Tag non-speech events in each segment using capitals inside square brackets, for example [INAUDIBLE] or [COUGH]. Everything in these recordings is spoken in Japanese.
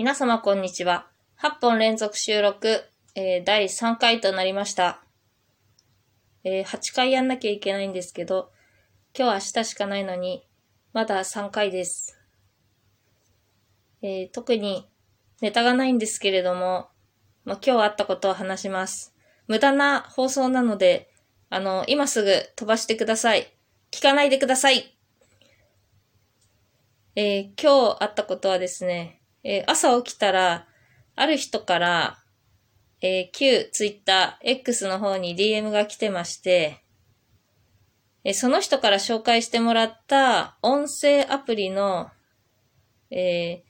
皆様こんにちは。8本連続収録、えー、第3回となりました。えー、8回やんなきゃいけないんですけど、今日は明日しかないのに、まだ3回です。えー、特にネタがないんですけれども、まあ、今日あったことを話します。無駄な放送なので、あの、今すぐ飛ばしてください。聞かないでください。えー、今日あったことはですね、えー、朝起きたら、ある人から、えー、旧ツイッター X の方に DM が来てまして、えー、その人から紹介してもらった音声アプリの、え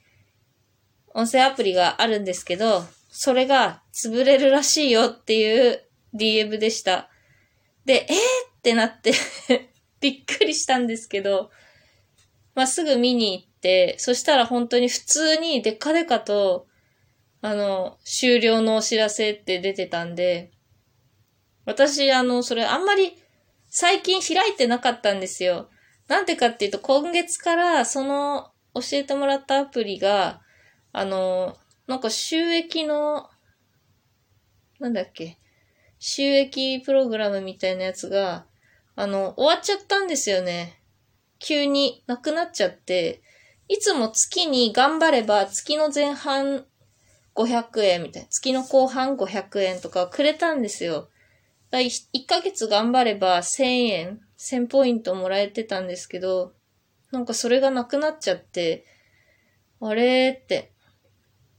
ー、音声アプリがあるんですけど、それが潰れるらしいよっていう DM でした。で、えー？ってなって [LAUGHS] びっくりしたんですけど、まあ、すぐ見に行って、そしたら本当に普通にデカデカと、あの、終了のお知らせって出てたんで、私、あの、それあんまり最近開いてなかったんですよ。なんでかっていうと、今月からその教えてもらったアプリが、あの、なんか収益の、なんだっけ、収益プログラムみたいなやつが、あの、終わっちゃったんですよね。急になくなっちゃって、いつも月に頑張れば月の前半500円みたいな、月の後半500円とかくれたんですよ。1ヶ月頑張れば1000円、1000ポイントもらえてたんですけど、なんかそれがなくなっちゃって、あれーって。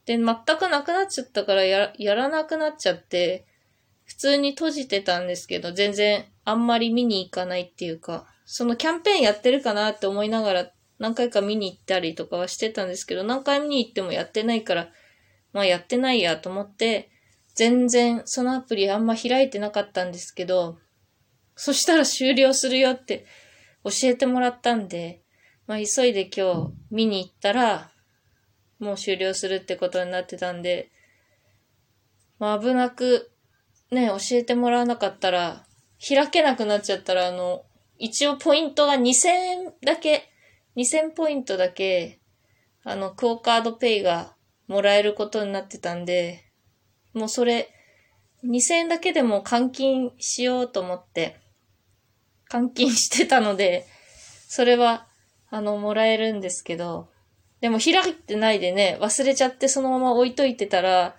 で、全くなくなっちゃったからややらなくなっちゃって、普通に閉じてたんですけど、全然あんまり見に行かないっていうか、そのキャンペーンやってるかなって思いながら何回か見に行ったりとかはしてたんですけど、何回見に行ってもやってないから、まあやってないやと思って、全然そのアプリあんま開いてなかったんですけど、そしたら終了するよって教えてもらったんで、まあ急いで今日見に行ったら、もう終了するってことになってたんで、まあ危なくね、教えてもらわなかったら、開けなくなっちゃったら、あの、一応ポイントが2000円だけ、2000ポイントだけ、あの、クオカードペイがもらえることになってたんで、もうそれ、2000円だけでも換金しようと思って、換金してたので、それは、あの、もらえるんですけど、でも開いてないでね、忘れちゃってそのまま置いといてたら、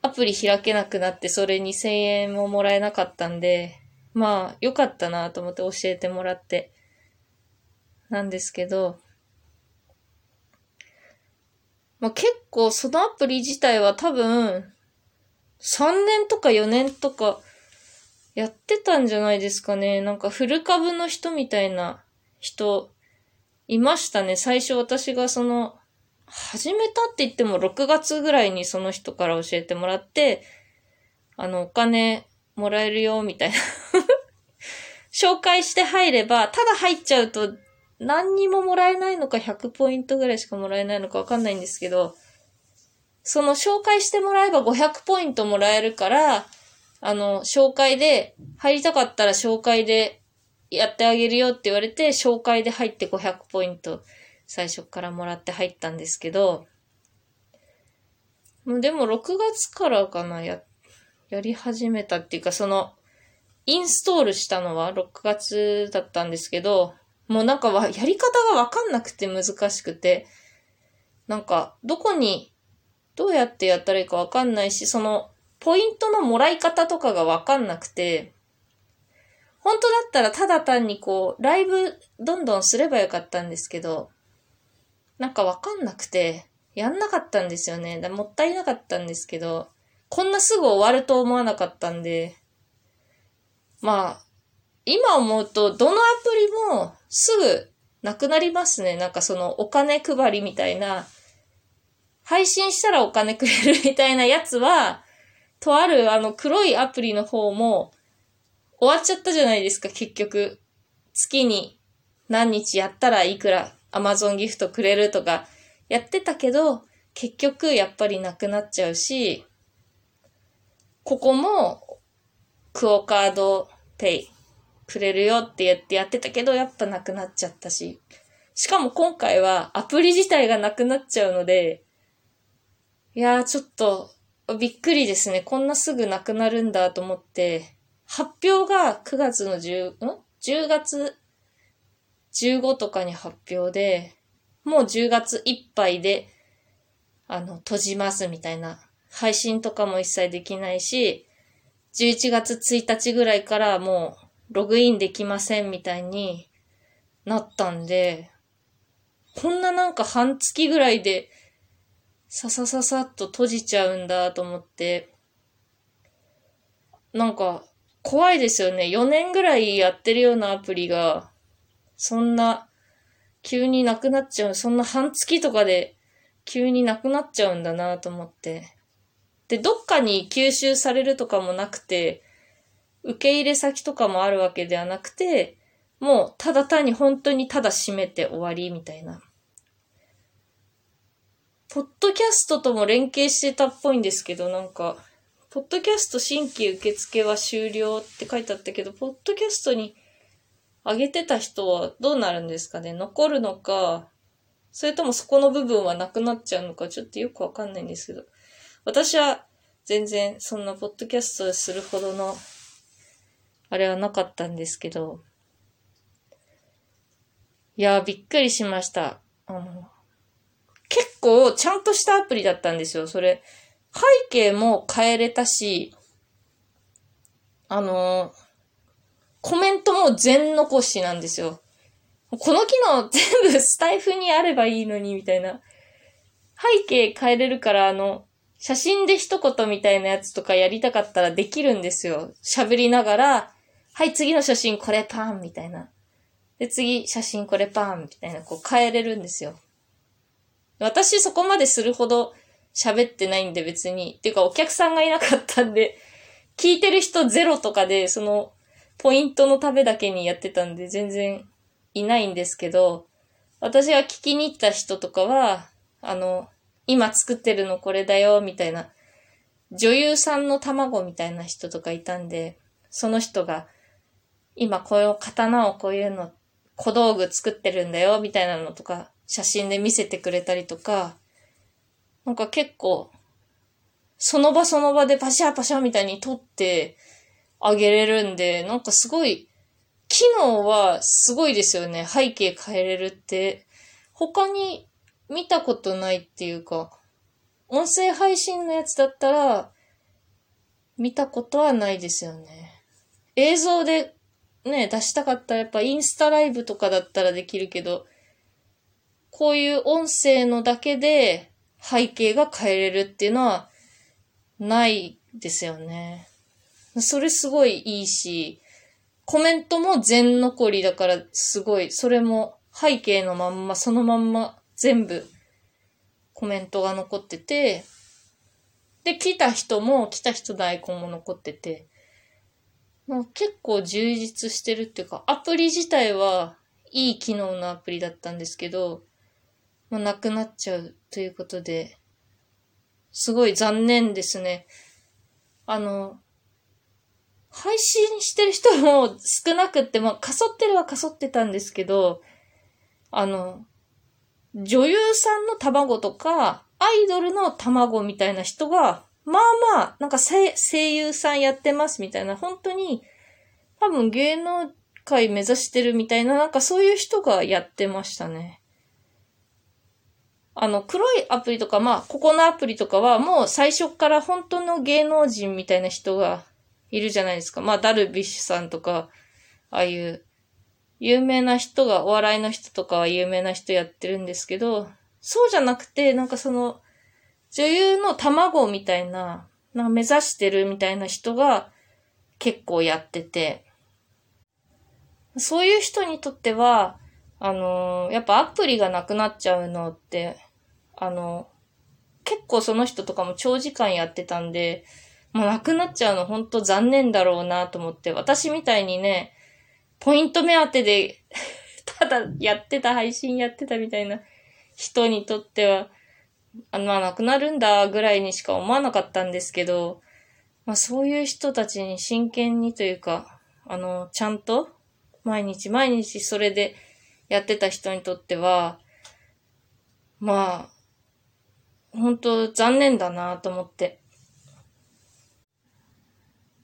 アプリ開けなくなってそれ2000円ももらえなかったんで、まあ、よかったなと思って教えてもらって。なんですけど、まあ結構そのアプリ自体は多分、3年とか4年とかやってたんじゃないですかね。なんかフル株の人みたいな人いましたね。最初私がその、始めたって言っても6月ぐらいにその人から教えてもらって、あの、お金もらえるよ、みたいな [LAUGHS] 紹介して入れば、ただ入っちゃうと何にももらえないのか100ポイントぐらいしかもらえないのかわかんないんですけど、その紹介してもらえば500ポイントもらえるから、あの、紹介で、入りたかったら紹介でやってあげるよって言われて、紹介で入って500ポイント最初からもらって入ったんですけど、でも6月からかな、や、やり始めたっていうか、その、インストールしたのは6月だったんですけど、もうなんかわ、やり方がわかんなくて難しくて、なんか、どこに、どうやってやったらいいかわかんないし、その、ポイントのもらい方とかがわかんなくて、本当だったらただ単にこう、ライブどんどんすればよかったんですけど、なんかわかんなくて、やんなかったんですよね。だもったいなかったんですけど、こんなすぐ終わると思わなかったんで、まあ、今思うと、どのアプリもすぐなくなりますね。なんかそのお金配りみたいな、配信したらお金くれるみたいなやつは、とあるあの黒いアプリの方も終わっちゃったじゃないですか、結局。月に何日やったらいくら Amazon ギフトくれるとかやってたけど、結局やっぱりなくなっちゃうし、ここもクオカードペイくれるよって言ってやってたけど、やっぱなくなっちゃったし。しかも今回はアプリ自体がなくなっちゃうので、いやーちょっとびっくりですね。こんなすぐなくなるんだと思って、発表が9月の10、ん ?10 月15とかに発表で、もう10月いっぱいで、あの、閉じますみたいな。配信とかも一切できないし、11月1日ぐらいからもうログインできませんみたいになったんで、こんななんか半月ぐらいでささささっと閉じちゃうんだと思って、なんか怖いですよね。4年ぐらいやってるようなアプリが、そんな急になくなっちゃう、そんな半月とかで急になくなっちゃうんだなと思って。で、どっかに吸収されるとかもなくて、受け入れ先とかもあるわけではなくて、もうただ単に本当にただ閉めて終わりみたいな。ポッドキャストとも連携してたっぽいんですけど、なんか、ポッドキャスト新規受付は終了って書いてあったけど、ポッドキャストに上げてた人はどうなるんですかね？残るのか、それともそこの部分はなくなっちゃうのか、ちょっとよくわかんないんですけど。私は全然そんなポッドキャストするほどの、あれはなかったんですけど、いやびっくりしました。あの、結構ちゃんとしたアプリだったんですよ、それ。背景も変えれたし、あのコメントも全残しなんですよ。この機能全部スタイフにあればいいのに、みたいな。背景変えれるから、あの、写真で一言みたいなやつとかやりたかったらできるんですよ。喋りながら、はい、次の写真これパーンみたいな。で、次、写真これパーンみたいな、こう変えれるんですよ。私そこまでするほど喋ってないんで別に。っていうかお客さんがいなかったんで、聞いてる人ゼロとかで、その、ポイントのためだけにやってたんで全然いないんですけど、私が聞きに行った人とかは、あの、今作ってるのこれだよ、みたいな、女優さんの卵みたいな人とかいたんで、その人が、今こういう刀をこういうの、小道具作ってるんだよ、みたいなのとか、写真で見せてくれたりとか、なんか結構、その場その場でパシャパシャみたいに撮ってあげれるんで、なんかすごい、機能はすごいですよね。背景変えれるって。他に見たことないっていうか、音声配信のやつだったら、見たことはないですよね。映像でね、出したかったらやっぱインスタライブとかだったらできるけど、こういう音声のだけで背景が変えれるっていうのはないですよね。それすごいいいし、コメントも全残りだからすごい、それも背景のまんま、そのまんま全部コメントが残ってて、で、来た人も、来た人のアイコンも残ってて、まあ、結構充実してるっていうか、アプリ自体はいい機能のアプリだったんですけど、まあ、なくなっちゃうということで、すごい残念ですね。あの、配信してる人も少なくって、まあ、かそってるはかそってたんですけど、あの、女優さんの卵とか、アイドルの卵みたいな人が、まあまあ、なんか声優さんやってますみたいな、本当に、多分芸能界目指してるみたいな、なんかそういう人がやってましたね。あの、黒いアプリとか、まあ、ここのアプリとかは、もう最初から本当の芸能人みたいな人がいるじゃないですか。まあ、ダルビッシュさんとか、ああいう有名な人が、お笑いの人とかは有名な人やってるんですけど、そうじゃなくて、なんかその、女優の卵みたいな、なんか目指してるみたいな人が結構やってて、そういう人にとっては、あのー、やっぱアプリがなくなっちゃうのって、あのー、結構その人とかも長時間やってたんで、もうなくなっちゃうの本当残念だろうなと思って、私みたいにね、ポイント目当てで [LAUGHS] ただやってた、配信やってたみたいな人にとっては、あまあ、なくなるんだぐらいにしか思わなかったんですけど、まあ、そういう人たちに真剣にというか、あの、ちゃんと、毎日毎日それでやってた人にとっては、まあ、本当残念だなと思って。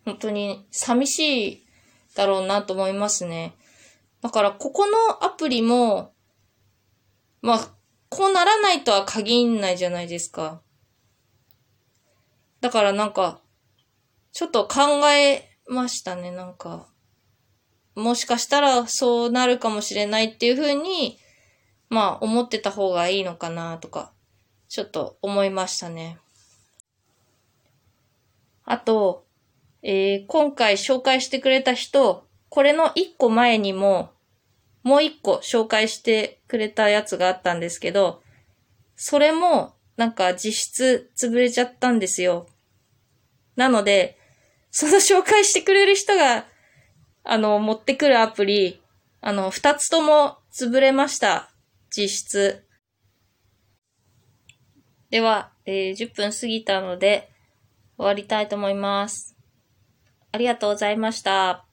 本当に寂しいだろうなと思いますね。だから、ここのアプリも、まあ、こうならないとは限んないじゃないですか。だからなんか、ちょっと考えましたね、なんか。もしかしたらそうなるかもしれないっていうふうに、まあ思ってた方がいいのかなとか、ちょっと思いましたね。あと、えー、今回紹介してくれた人、これの一個前にも、もう一個紹介してくれたやつがあったんですけど、それもなんか実質潰れちゃったんですよ。なので、その紹介してくれる人が、あの、持ってくるアプリ、あの、二つとも潰れました。実質。では、えー、10分過ぎたので、終わりたいと思います。ありがとうございました。